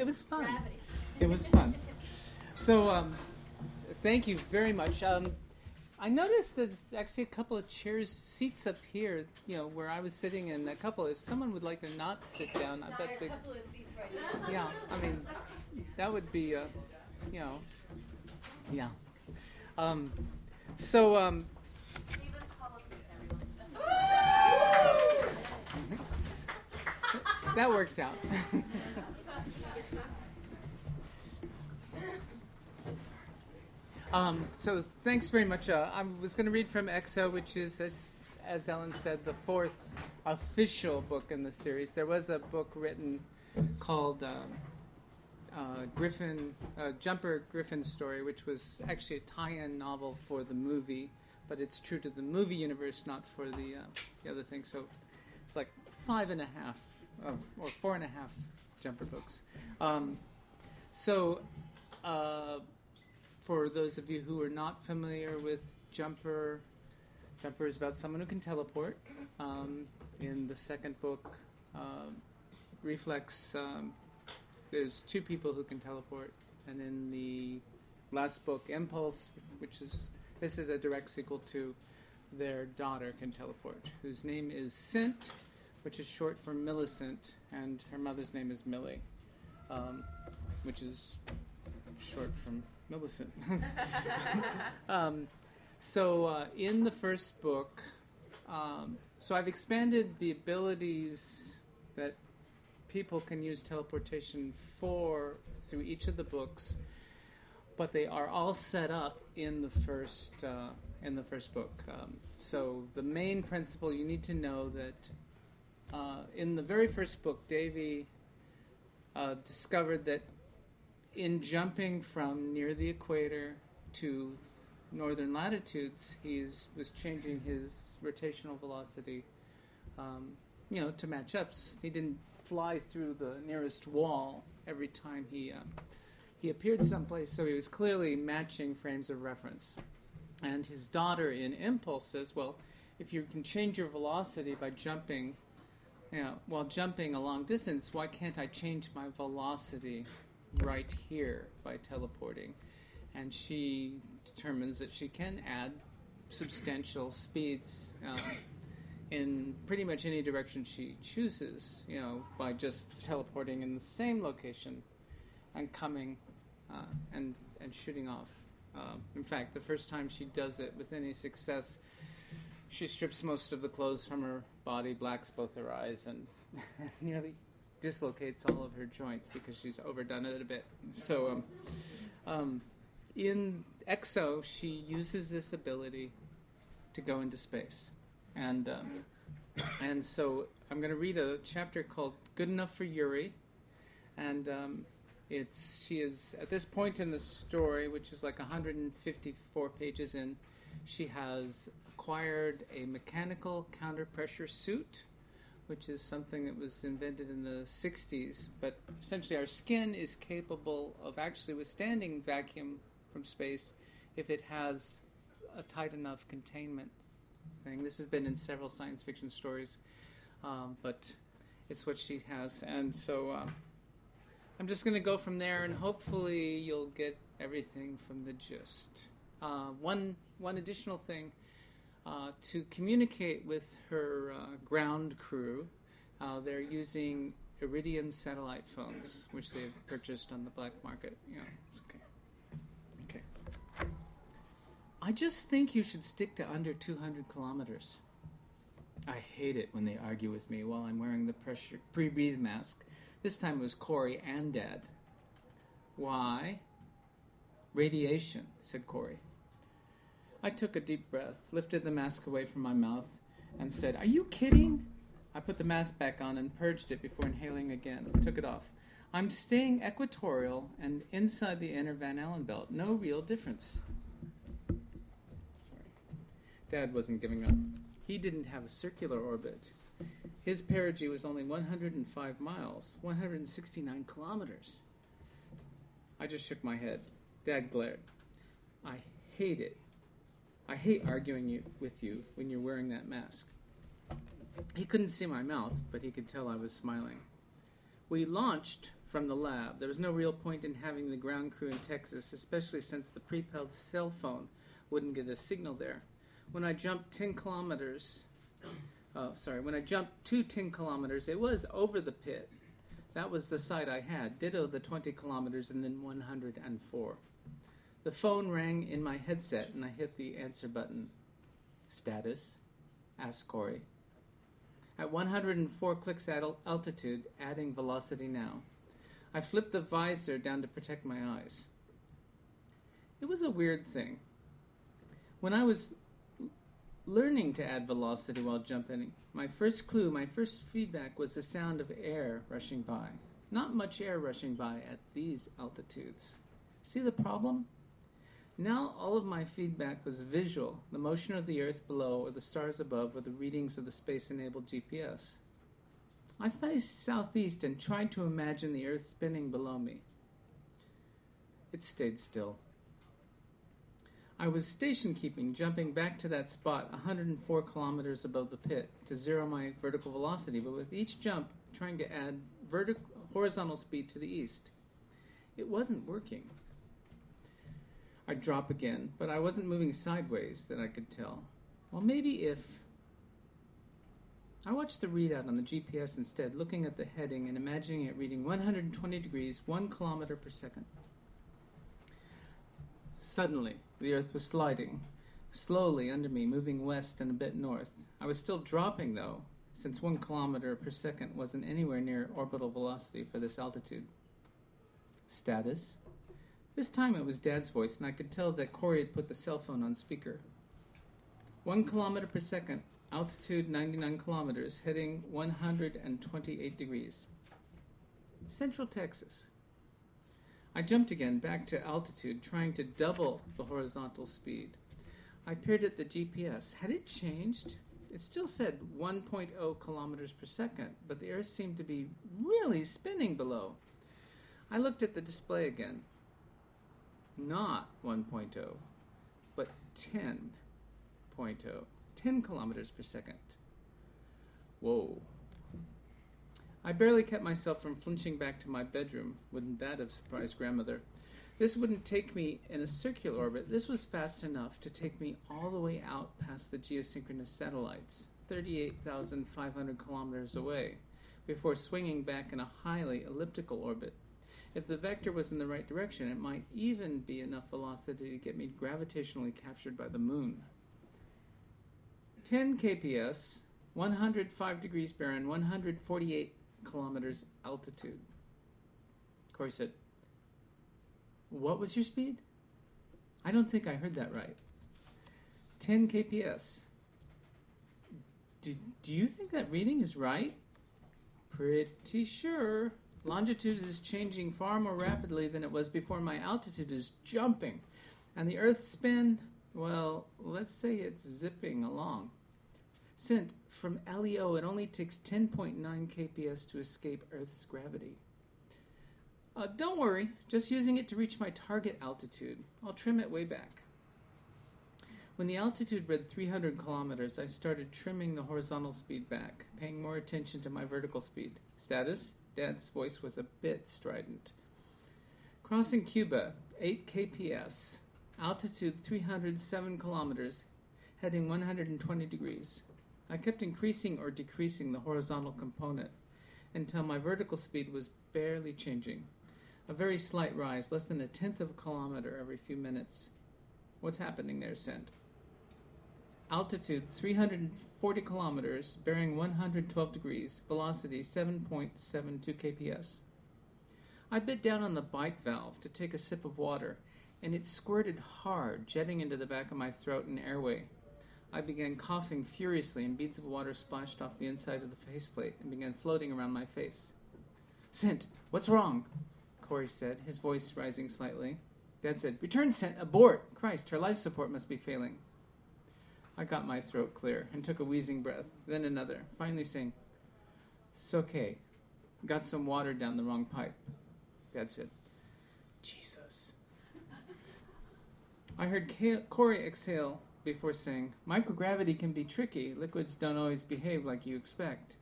It was fun. It was fun. So, um, thank you very much. Um, I noticed there's actually a couple of chairs, seats up here, you know, where I was sitting, and a couple. If someone would like to not sit down, I bet they. Yeah, I mean, that would be, uh, you know, yeah. Um, so, um, that worked out. um, so thanks very much. Uh, I was going to read from EXO, which is, as, as Ellen said, the fourth official book in the series. There was a book written called um, uh, Griffin, uh, Jumper Griffin Story, which was actually a tie-in novel for the movie, but it's true to the movie universe, not for the, uh, the other thing. So it's like five and a half uh, or four and a half jumper books. Um, so, uh, for those of you who are not familiar with Jumper, Jumper is about someone who can teleport. Um, in the second book, uh, Reflex, um, there's two people who can teleport, and in the last book, Impulse, which is this is a direct sequel to their daughter can teleport, whose name is Cent which is short for Millicent, and her mother's name is Millie, um, which is short from Millicent. um, so, uh, in the first book, um, so I've expanded the abilities that people can use teleportation for through each of the books, but they are all set up in the first uh, in the first book. Um, so the main principle you need to know that uh, in the very first book, Davy uh, discovered that in jumping from near the equator to northern latitudes, he was changing his rotational velocity, um, you know, to match up. He didn't fly through the nearest wall every time he um, he appeared someplace, so he was clearly matching frames of reference. And his daughter in Impulse says, well, if you can change your velocity by jumping know, while jumping a long distance, why can't I change my velocity right here by teleporting? And she determines that she can add substantial speeds um, in pretty much any direction she chooses, you know, by just teleporting in the same location and coming uh, and, and shooting off. Uh, in fact, the first time she does it with any success, she strips most of the clothes from her body, blacks both her eyes, and nearly dislocates all of her joints because she's overdone it a bit. So, um, um, in EXO, she uses this ability to go into space, and um, and so I'm going to read a chapter called "Good Enough for Yuri," and um, it's she is at this point in the story, which is like 154 pages in. She has acquired a mechanical counter pressure suit, which is something that was invented in the 60s. But essentially, our skin is capable of actually withstanding vacuum from space if it has a tight enough containment thing. This has been in several science fiction stories, um, but it's what she has. And so uh, I'm just going to go from there, and hopefully, you'll get everything from the gist. Uh, one one additional thing uh, to communicate with her uh, ground crew. Uh, they're using Iridium satellite phones, which they've purchased on the black market. Yeah, okay. Okay. I just think you should stick to under 200 kilometers. I hate it when they argue with me while I'm wearing the pressure pre-breathe mask. This time it was Corey and Dad. Why? Radiation, said Corey. I took a deep breath, lifted the mask away from my mouth, and said, Are you kidding? I put the mask back on and purged it before inhaling again. Took it off. I'm staying equatorial and inside the inner Van Allen belt. No real difference. Sorry. Dad wasn't giving up. He didn't have a circular orbit. His perigee was only 105 miles, 169 kilometers. I just shook my head. Dad glared. I hate it. I hate arguing you, with you when you're wearing that mask. He couldn't see my mouth, but he could tell I was smiling. We launched from the lab. There was no real point in having the ground crew in Texas, especially since the pre-pelled cell phone wouldn't get a signal there. When I jumped 10 kilometers, oh, sorry, when I jumped two 10 kilometers, it was over the pit. That was the sight I had, ditto the 20 kilometers and then 104. The phone rang in my headset and I hit the answer button. Status? asked Corey. At 104 clicks at altitude, adding velocity now. I flipped the visor down to protect my eyes. It was a weird thing. When I was learning to add velocity while jumping, my first clue, my first feedback was the sound of air rushing by. Not much air rushing by at these altitudes. See the problem? Now all of my feedback was visual the motion of the earth below, or the stars above, or the readings of the space enabled GPS. I faced southeast and tried to imagine the earth spinning below me. It stayed still. I was station keeping, jumping back to that spot 104 kilometers above the pit to zero my vertical velocity, but with each jump trying to add vertical, horizontal speed to the east. It wasn't working. I'd drop again, but I wasn't moving sideways that I could tell. Well, maybe if. I watched the readout on the GPS instead, looking at the heading and imagining it reading 120 degrees, 1 kilometer per second. Suddenly, the earth was sliding, slowly under me, moving west and a bit north. I was still dropping, though, since 1 kilometer per second wasn't anywhere near orbital velocity for this altitude. Status? This time it was Dad's voice, and I could tell that Corey had put the cell phone on speaker. 1 kilometer per second, altitude 99 kilometers, heading 128 degrees. Central Texas. I jumped again back to altitude, trying to double the horizontal speed. I peered at the GPS. Had it changed? It still said 1.0 kilometers per second, but the Earth seemed to be really spinning below. I looked at the display again. Not 1.0, but 10.0. 10 kilometers per second. Whoa. I barely kept myself from flinching back to my bedroom. Wouldn't that have surprised grandmother? This wouldn't take me in a circular orbit. This was fast enough to take me all the way out past the geosynchronous satellites, 38,500 kilometers away, before swinging back in a highly elliptical orbit. If the vector was in the right direction, it might even be enough velocity to get me gravitationally captured by the moon. 10 kps, 105 degrees Baran, 148 kilometers altitude. Corey said, What was your speed? I don't think I heard that right. 10 kps. Do, do you think that reading is right? Pretty sure. Longitude is changing far more rapidly than it was before. My altitude is jumping. And the Earth's spin, well, let's say it's zipping along. Sent from LEO, it only takes 10.9 kps to escape Earth's gravity. Uh, don't worry, just using it to reach my target altitude. I'll trim it way back. When the altitude read 300 kilometers, I started trimming the horizontal speed back, paying more attention to my vertical speed. Status? Dad's voice was a bit strident. Crossing Cuba, 8 kps, altitude 307 kilometers, heading 120 degrees. I kept increasing or decreasing the horizontal component until my vertical speed was barely changing. A very slight rise, less than a tenth of a kilometer every few minutes. What's happening there, Cent? Altitude 340 kilometers, bearing 112 degrees, velocity 7.72 kps. I bit down on the bite valve to take a sip of water, and it squirted hard, jetting into the back of my throat and airway. I began coughing furiously, and beads of water splashed off the inside of the faceplate and began floating around my face. Cent, what's wrong? Corey said, his voice rising slightly. Dad said, Return, Cent, abort! Christ, her life support must be failing. I got my throat clear and took a wheezing breath, then another, finally saying, It's okay. Got some water down the wrong pipe. That's it. Jesus. I heard Corey exhale before saying, Microgravity can be tricky. Liquids don't always behave like you expect.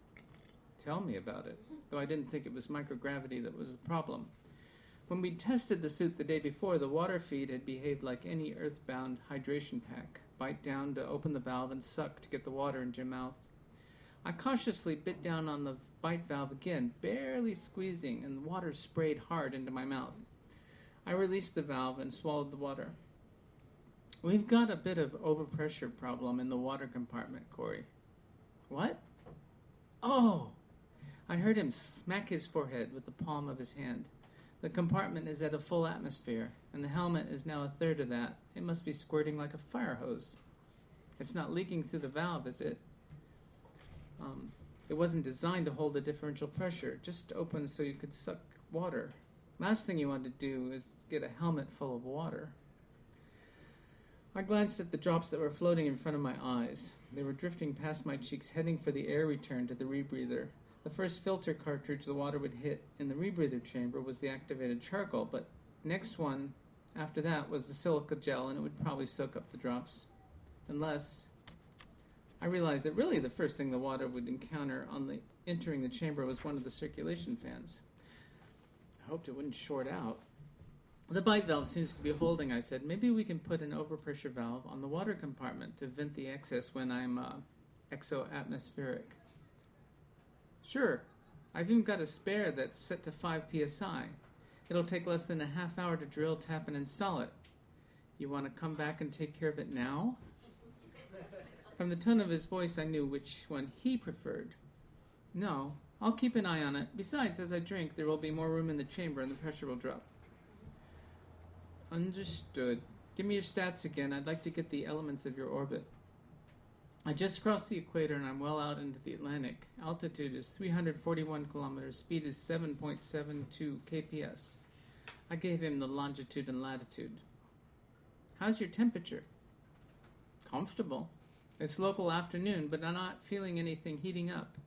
Tell me about it, though I didn't think it was microgravity that was the problem. When we tested the suit the day before, the water feed had behaved like any earthbound hydration pack bite down to open the valve and suck to get the water into your mouth. I cautiously bit down on the bite valve again, barely squeezing, and the water sprayed hard into my mouth. I released the valve and swallowed the water. We've got a bit of overpressure problem in the water compartment, Corey. What? Oh! I heard him smack his forehead with the palm of his hand. The compartment is at a full atmosphere, and the helmet is now a third of that. It must be squirting like a fire hose. It's not leaking through the valve, is it? Um, it wasn't designed to hold a differential pressure, just open so you could suck water. Last thing you want to do is get a helmet full of water. I glanced at the drops that were floating in front of my eyes. They were drifting past my cheeks, heading for the air return to the rebreather. The first filter cartridge the water would hit in the rebreather chamber was the activated charcoal, but next one after that was the silica gel, and it would probably soak up the drops. Unless I realized that really the first thing the water would encounter on the entering the chamber was one of the circulation fans. I hoped it wouldn't short out. The bite valve seems to be holding, I said. Maybe we can put an overpressure valve on the water compartment to vent the excess when I'm uh, exo-atmospheric. Sure, I've even got a spare that's set to 5 psi. It'll take less than a half hour to drill, tap, and install it. You want to come back and take care of it now? From the tone of his voice, I knew which one he preferred. No, I'll keep an eye on it. Besides, as I drink, there will be more room in the chamber and the pressure will drop. Understood. Give me your stats again. I'd like to get the elements of your orbit. I just crossed the equator and I'm well out into the Atlantic. Altitude is 341 kilometers, speed is 7.72 kps. I gave him the longitude and latitude. How's your temperature? Comfortable. It's local afternoon, but I'm not feeling anything heating up.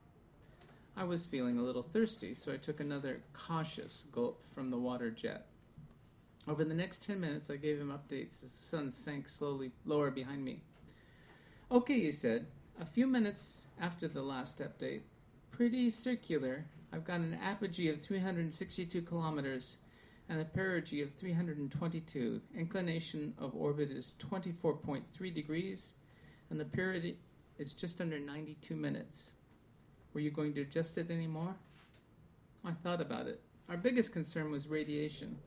I was feeling a little thirsty, so I took another cautious gulp from the water jet. Over the next 10 minutes, I gave him updates as the sun sank slowly lower behind me. Okay, he said. A few minutes after the last update, pretty circular. I've got an apogee of 362 kilometers and a perigee of 322. Inclination of orbit is 24.3 degrees, and the period is just under 92 minutes. Were you going to adjust it anymore? I thought about it. Our biggest concern was radiation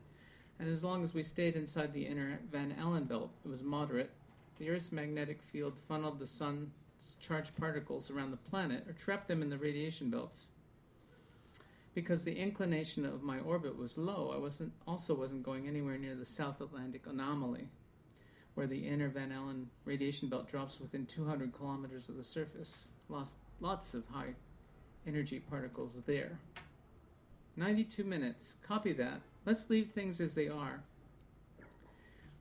and as long as we stayed inside the inner Van Allen belt, it was moderate. The Earth's magnetic field funneled the sun's charged particles around the planet or trapped them in the radiation belts. Because the inclination of my orbit was low, I wasn't also wasn't going anywhere near the South Atlantic anomaly, where the inner Van Allen radiation belt drops within 200 kilometers of the surface. Lost lots of high energy particles there. 92 minutes. Copy that. Let's leave things as they are.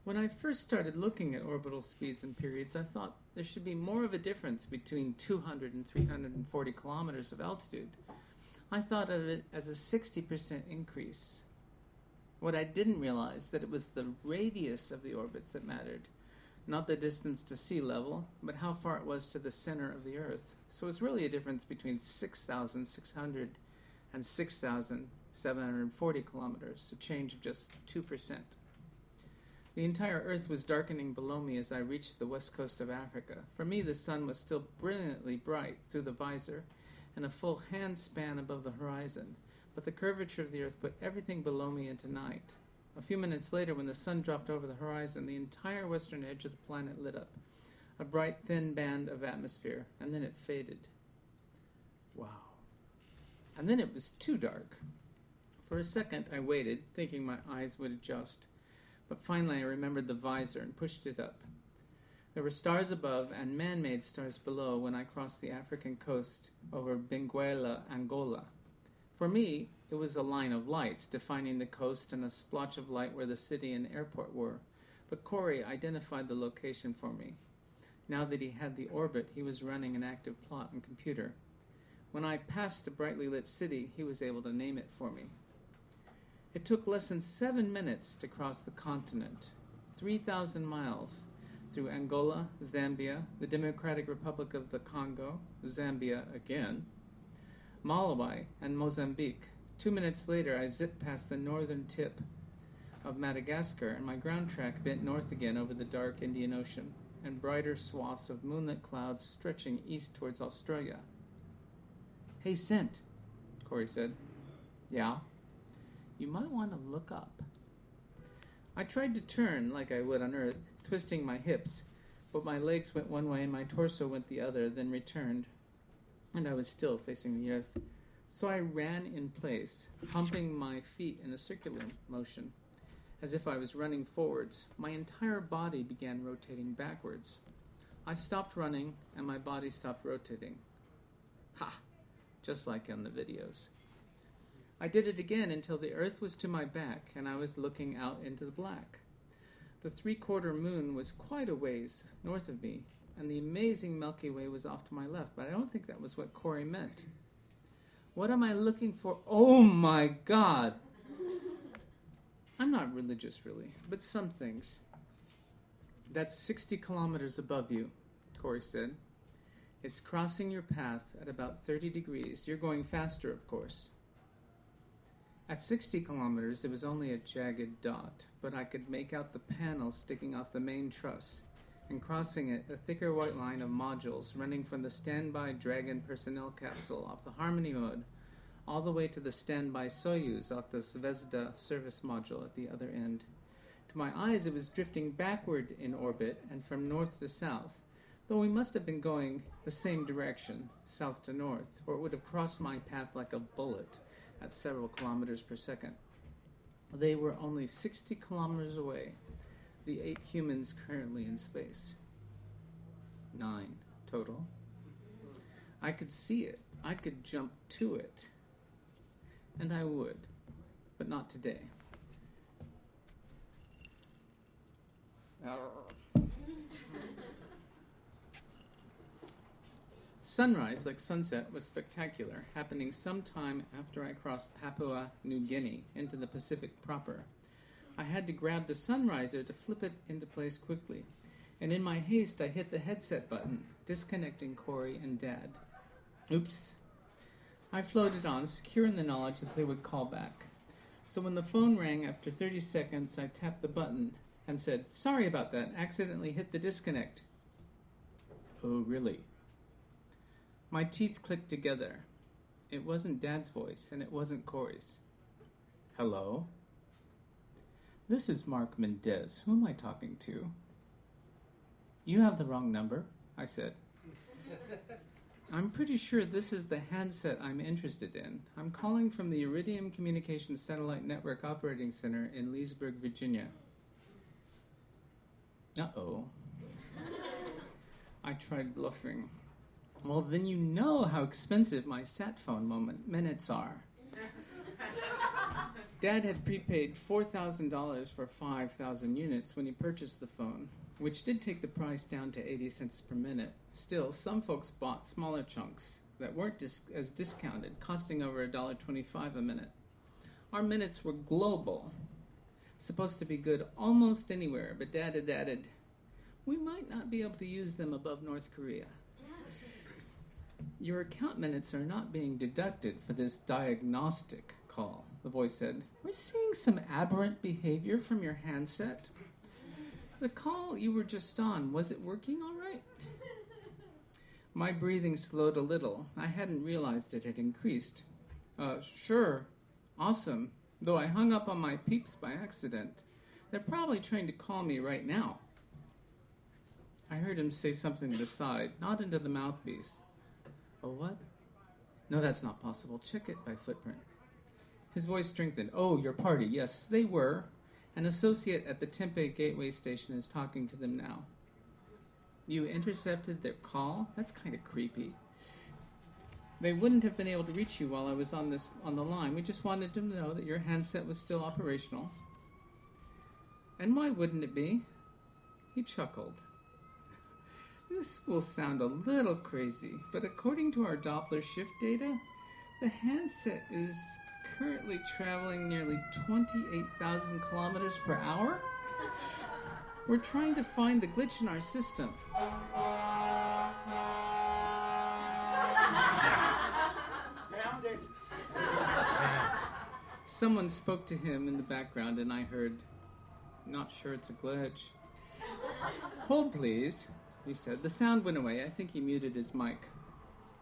When I first started looking at orbital speeds and periods, I thought there should be more of a difference between 200 and 340 kilometers of altitude. I thought of it as a 60% increase. What I didn't realize that it was the radius of the orbits that mattered, not the distance to sea level, but how far it was to the center of the Earth. So it's really a difference between 6,600 and 6,740 kilometers, a change of just 2%. The entire earth was darkening below me as I reached the west coast of Africa. For me, the sun was still brilliantly bright through the visor and a full hand span above the horizon, but the curvature of the earth put everything below me into night. A few minutes later, when the sun dropped over the horizon, the entire western edge of the planet lit up, a bright, thin band of atmosphere, and then it faded. Wow. And then it was too dark. For a second, I waited, thinking my eyes would adjust, but finally I remembered the visor and pushed it up. There were stars above and man made stars below when I crossed the African coast over Benguela, Angola. For me, it was a line of lights defining the coast and a splotch of light where the city and airport were, but Corey identified the location for me. Now that he had the orbit, he was running an active plot and computer. When I passed a brightly lit city, he was able to name it for me. It took less than seven minutes to cross the continent, 3,000 miles, through Angola, Zambia, the Democratic Republic of the Congo, Zambia again, Malawi, and Mozambique. Two minutes later, I zipped past the northern tip of Madagascar, and my ground track bent north again over the dark Indian Ocean and brighter swaths of moonlit clouds stretching east towards Australia. Hey, Cent, Corey said. Yeah? You might want to look up. I tried to turn like I would on Earth, twisting my hips, but my legs went one way and my torso went the other, then returned, and I was still facing the Earth. So I ran in place, humping my feet in a circular motion, as if I was running forwards. My entire body began rotating backwards. I stopped running, and my body stopped rotating. Ha! Just like on the videos. I did it again until the earth was to my back and I was looking out into the black. The three quarter moon was quite a ways north of me, and the amazing Milky Way was off to my left, but I don't think that was what Corey meant. What am I looking for? Oh my God! I'm not religious, really, but some things. That's 60 kilometers above you, Corey said. It's crossing your path at about 30 degrees. You're going faster, of course. At 60 kilometers, it was only a jagged dot, but I could make out the panel sticking off the main truss, and crossing it, a thicker white line of modules running from the standby Dragon personnel capsule off the Harmony node all the way to the standby Soyuz off the Zvezda service module at the other end. To my eyes, it was drifting backward in orbit and from north to south, though we must have been going the same direction, south to north, or it would have crossed my path like a bullet at several kilometers per second. They were only 60 kilometers away, the eight humans currently in space. Nine total. I could see it. I could jump to it. And I would, but not today. Sunrise, like sunset, was spectacular, happening some time after I crossed Papua New Guinea into the Pacific proper. I had to grab the sunriser to flip it into place quickly, and in my haste I hit the headset button, disconnecting Corey and Dad. Oops. I floated on, secure in the knowledge that they would call back. So when the phone rang after 30 seconds, I tapped the button and said, Sorry about that, accidentally hit the disconnect. Oh, really? My teeth clicked together. It wasn't Dad's voice, and it wasn't Corey's. Hello? This is Mark Mendez. Who am I talking to? You have the wrong number, I said. I'm pretty sure this is the handset I'm interested in. I'm calling from the Iridium Communications Satellite Network Operating Center in Leesburg, Virginia. Uh oh. I tried bluffing. Well, then you know how expensive my sat phone moment minutes are. Dad had prepaid $4,000 for 5,000 units when he purchased the phone, which did take the price down to 80 cents per minute. Still, some folks bought smaller chunks that weren't dis- as discounted, costing over $1.25 a minute. Our minutes were global, supposed to be good almost anywhere, but Dad had added, we might not be able to use them above North Korea. Your account minutes are not being deducted for this diagnostic call, the voice said. We're seeing some aberrant behavior from your handset. The call you were just on, was it working all right? My breathing slowed a little. I hadn't realized it had increased. Uh, sure. Awesome. Though I hung up on my peeps by accident, they're probably trying to call me right now. I heard him say something to the side, not into the mouthpiece. Oh, what? No, that's not possible. Check it by footprint. His voice strengthened. Oh, your party. Yes, they were. An associate at the Tempe Gateway Station is talking to them now. You intercepted their call? That's kind of creepy. They wouldn't have been able to reach you while I was on this on the line. We just wanted to know that your handset was still operational. And why wouldn't it be? He chuckled. This will sound a little crazy, but according to our Doppler shift data, the handset is currently traveling nearly 28,000 kilometers per hour. We're trying to find the glitch in our system. Found it. Someone spoke to him in the background, and I heard, Not sure it's a glitch. Hold, please, he said. The sound went away. I think he muted his mic.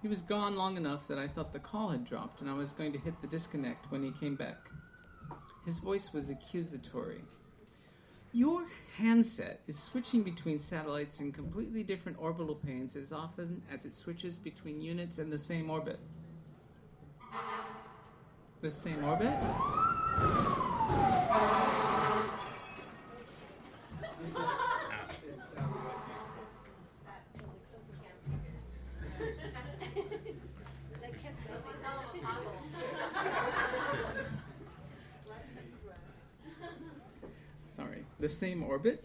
He was gone long enough that I thought the call had dropped, and I was going to hit the disconnect when he came back. His voice was accusatory. Your handset is switching between satellites in completely different orbital planes as often as it switches between units in the same orbit. The same orbit? Sorry. The same orbit?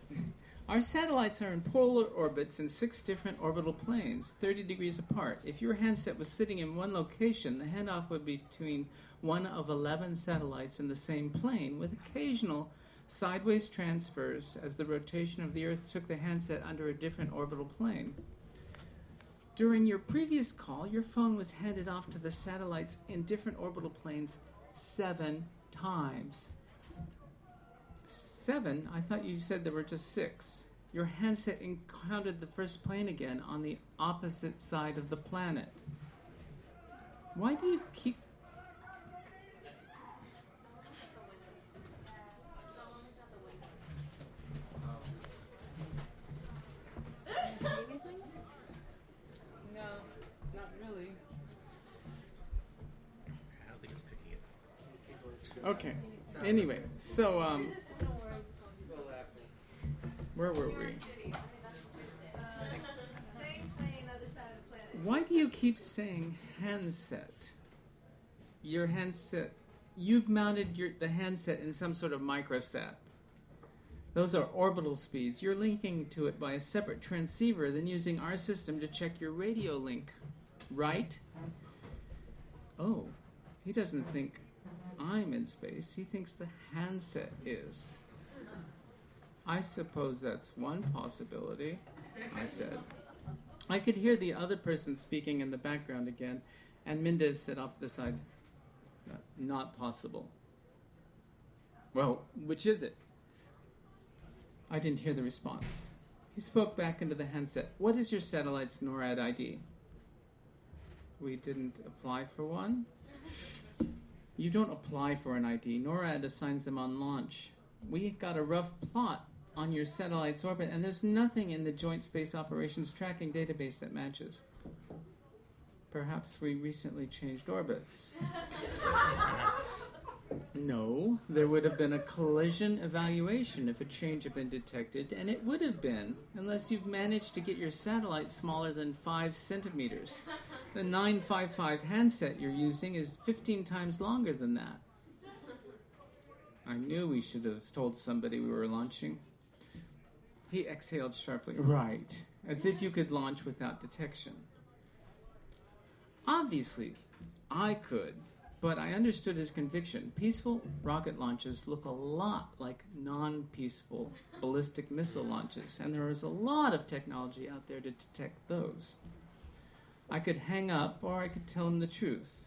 Our satellites are in polar orbits in six different orbital planes, 30 degrees apart. If your handset was sitting in one location, the handoff would be between one of 11 satellites in the same plane, with occasional sideways transfers as the rotation of the Earth took the handset under a different orbital plane. During your previous call, your phone was handed off to the satellites in different orbital planes seven times. Seven? I thought you said there were just six. Your handset encountered the first plane again on the opposite side of the planet. Why do you keep. No, not really. I don't think it's picking it. Okay. Anyway, so um, where were we? Why do you keep saying handset? Your handset. You've mounted your the handset in some sort of microsat. Those are orbital speeds. You're linking to it by a separate transceiver, then using our system to check your radio link. Right? Oh, he doesn't think I'm in space. He thinks the handset is. I suppose that's one possibility, I said. I could hear the other person speaking in the background again, and Mendez said off to the side, "Not- possible. Well, which is it? I didn't hear the response. He spoke back into the handset. What is your satellite's NORAD ID? We didn't apply for one? You don't apply for an ID. NORAD assigns them on launch. We got a rough plot on your satellite's orbit, and there's nothing in the Joint Space Operations Tracking database that matches. Perhaps we recently changed orbits. No, there would have been a collision evaluation if a change had been detected, and it would have been, unless you've managed to get your satellite smaller than 5 centimeters. The 955 handset you're using is 15 times longer than that. I knew we should have told somebody we were launching. He exhaled sharply. Right, as if you could launch without detection. Obviously, I could, but I understood his conviction. Peaceful rocket launches look a lot like non peaceful ballistic missile launches, and there is a lot of technology out there to detect those. I could hang up, or I could tell him the truth.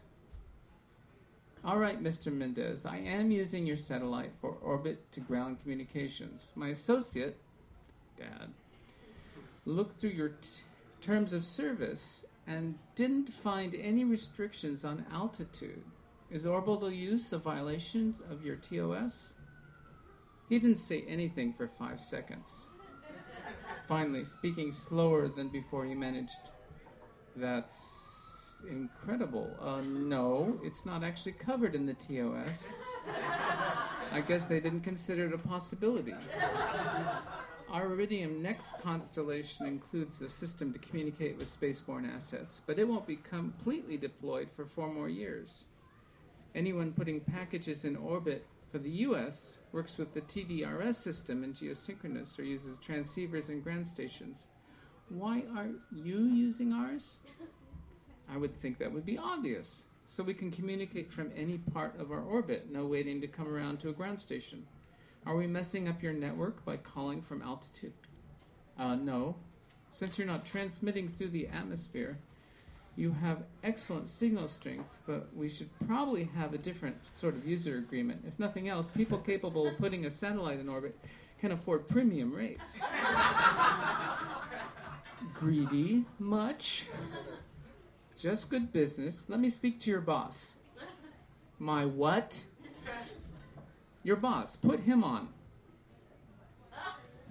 All right, Mr. Mendez, I am using your satellite for orbit to ground communications. My associate, Dad, looked through your t- terms of service and didn't find any restrictions on altitude. Is orbital use a violation of your TOS? He didn't say anything for five seconds. Finally, speaking slower than before, he managed. That's incredible. Uh, no, it's not actually covered in the TOS. I guess they didn't consider it a possibility. Our Iridium next constellation includes a system to communicate with spaceborne assets, but it won't be completely deployed for four more years. Anyone putting packages in orbit for the US works with the TDRS system in geosynchronous or uses transceivers and ground stations. Why are you using ours? I would think that would be obvious. So we can communicate from any part of our orbit, no waiting to come around to a ground station. Are we messing up your network by calling from altitude? Uh, no. Since you're not transmitting through the atmosphere, you have excellent signal strength, but we should probably have a different sort of user agreement. If nothing else, people capable of putting a satellite in orbit can afford premium rates. Greedy? Much? Just good business. Let me speak to your boss. My what? Your boss. Put him on.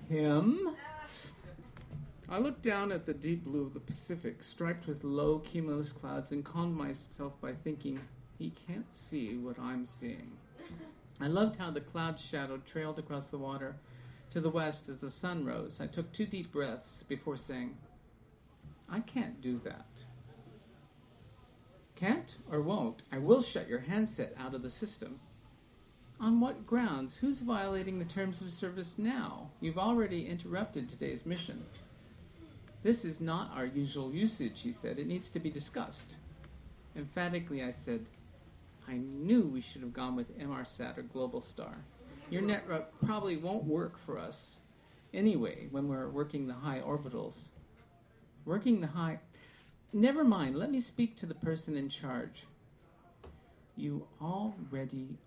Him? I looked down at the deep blue of the Pacific, striped with low cumulus clouds, and calmed myself by thinking, he can't see what I'm seeing. I loved how the cloud shadow trailed across the water to the west as the sun rose. I took two deep breaths before saying, I can't do that. Can't or won't, I will shut your handset out of the system. On what grounds? Who's violating the terms of service now? You've already interrupted today's mission. This is not our usual usage, he said. It needs to be discussed. Emphatically, I said, I knew we should have gone with Inmarsat or Globalstar. Your network probably won't work for us anyway when we're working the high orbitals. Working the high. Never mind, let me speak to the person in charge. You already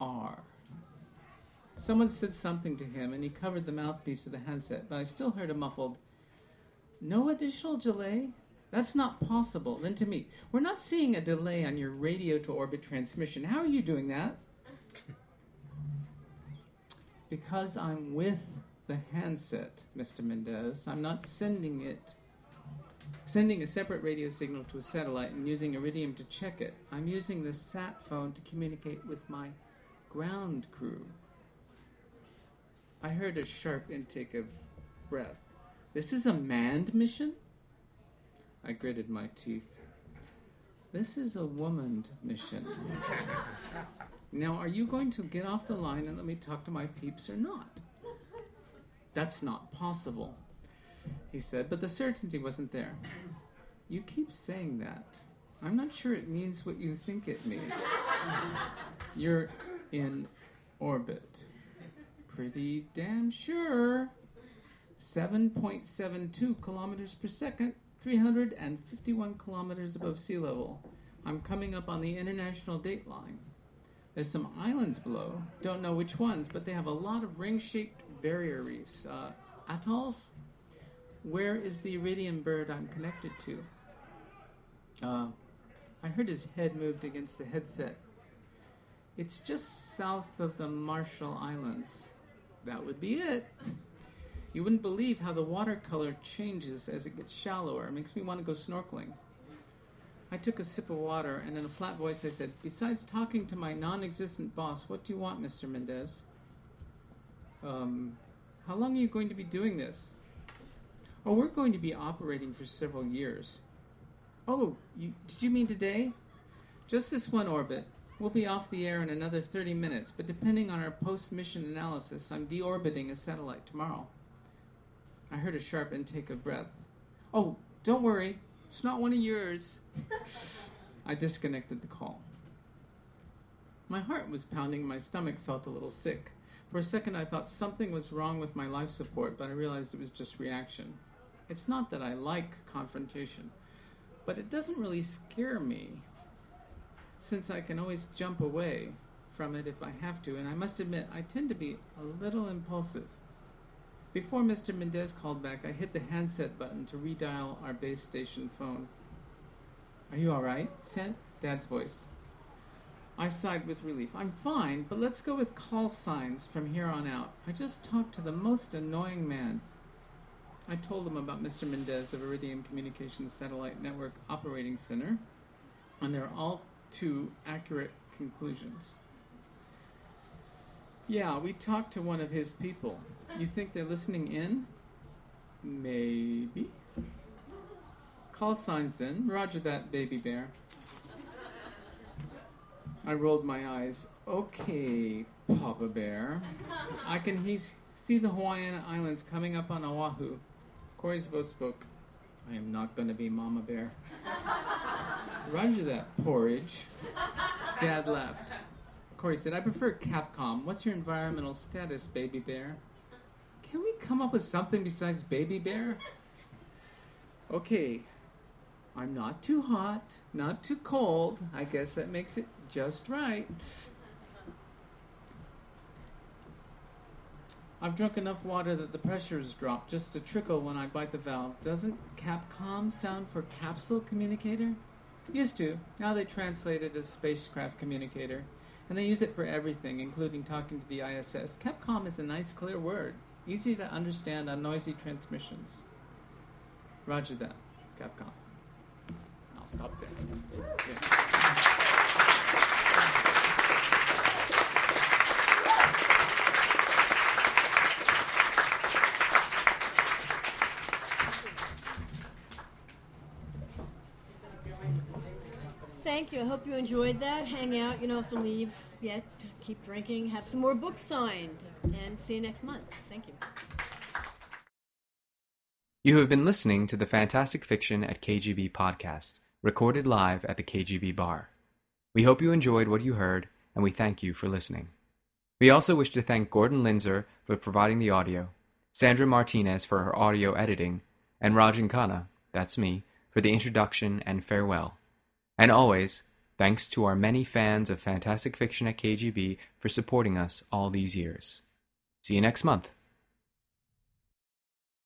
are. Someone said something to him, and he covered the mouthpiece of the handset, but I still heard a muffled, No additional delay? That's not possible. Then to me, we're not seeing a delay on your radio to orbit transmission. How are you doing that? because I'm with the handset, Mr. Mendez. I'm not sending it sending a separate radio signal to a satellite and using Iridium to check it. I'm using the sat phone to communicate with my ground crew. I heard a sharp intake of breath. This is a manned mission? I gritted my teeth. This is a womaned mission. now, are you going to get off the line and let me talk to my peeps or not? That's not possible, he said, but the certainty wasn't there. You keep saying that. I'm not sure it means what you think it means. You're in orbit. Pretty damn sure. 7.72 kilometers per second, 351 kilometers above sea level. I'm coming up on the international date line. There's some islands below. Don't know which ones, but they have a lot of ring shaped barrier reefs. Uh, atolls? Where is the iridium bird I'm connected to? Uh, I heard his head moved against the headset it's just south of the Marshall Islands. That would be it. You wouldn't believe how the watercolor changes as it gets shallower. It makes me want to go snorkeling. I took a sip of water and in a flat voice I said, Besides talking to my non existent boss, what do you want, Mr. Mendez? Um, how long are you going to be doing this? Oh, we're going to be operating for several years. Oh, you, did you mean today? Just this one orbit. We'll be off the air in another 30 minutes, but depending on our post mission analysis, I'm deorbiting a satellite tomorrow. I heard a sharp intake of breath. Oh, don't worry, it's not one of yours. I disconnected the call. My heart was pounding, my stomach felt a little sick. For a second, I thought something was wrong with my life support, but I realized it was just reaction. It's not that I like confrontation, but it doesn't really scare me since I can always jump away from it if I have to, and I must admit, I tend to be a little impulsive. Before Mr. Mendez called back, I hit the handset button to redial our base station phone. Are you alright? sent Dad's voice. I sighed with relief. I'm fine, but let's go with call signs from here on out. I just talked to the most annoying man. I told him about Mr. Mendez of Iridium Communications Satellite Network Operating Center, and they're all too accurate conclusions. Yeah, we talked to one of his people. You think they're listening in? Maybe. Call signs then. Roger that, baby bear. I rolled my eyes. Okay, Papa Bear. I can he- see the Hawaiian Islands coming up on Oahu. Corey's voice spoke. I am not going to be Mama Bear. Roger that, porridge. Dad left. Corey said, I prefer Capcom. What's your environmental status, Baby Bear? Can we come up with something besides Baby Bear? Okay. I'm not too hot, not too cold. I guess that makes it just right. I've drunk enough water that the pressure's dropped, just a trickle when I bite the valve. Doesn't Capcom sound for capsule communicator? Used to. Now they translate it as spacecraft communicator. And they use it for everything, including talking to the ISS. Capcom is a nice, clear word, easy to understand on noisy transmissions. Roger that, Capcom. I'll stop there. Yeah. Thank you. I hope you enjoyed that. Hang out. You don't have to leave yet. Keep drinking. Have some more books signed. And see you next month. Thank you. You have been listening to the Fantastic Fiction at KGB podcast, recorded live at the KGB bar. We hope you enjoyed what you heard, and we thank you for listening. We also wish to thank Gordon Linzner for providing the audio, Sandra Martinez for her audio editing, and Rajan Khanna, that's me, for the introduction and farewell. And always, thanks to our many fans of Fantastic Fiction at KGB for supporting us all these years. See you next month.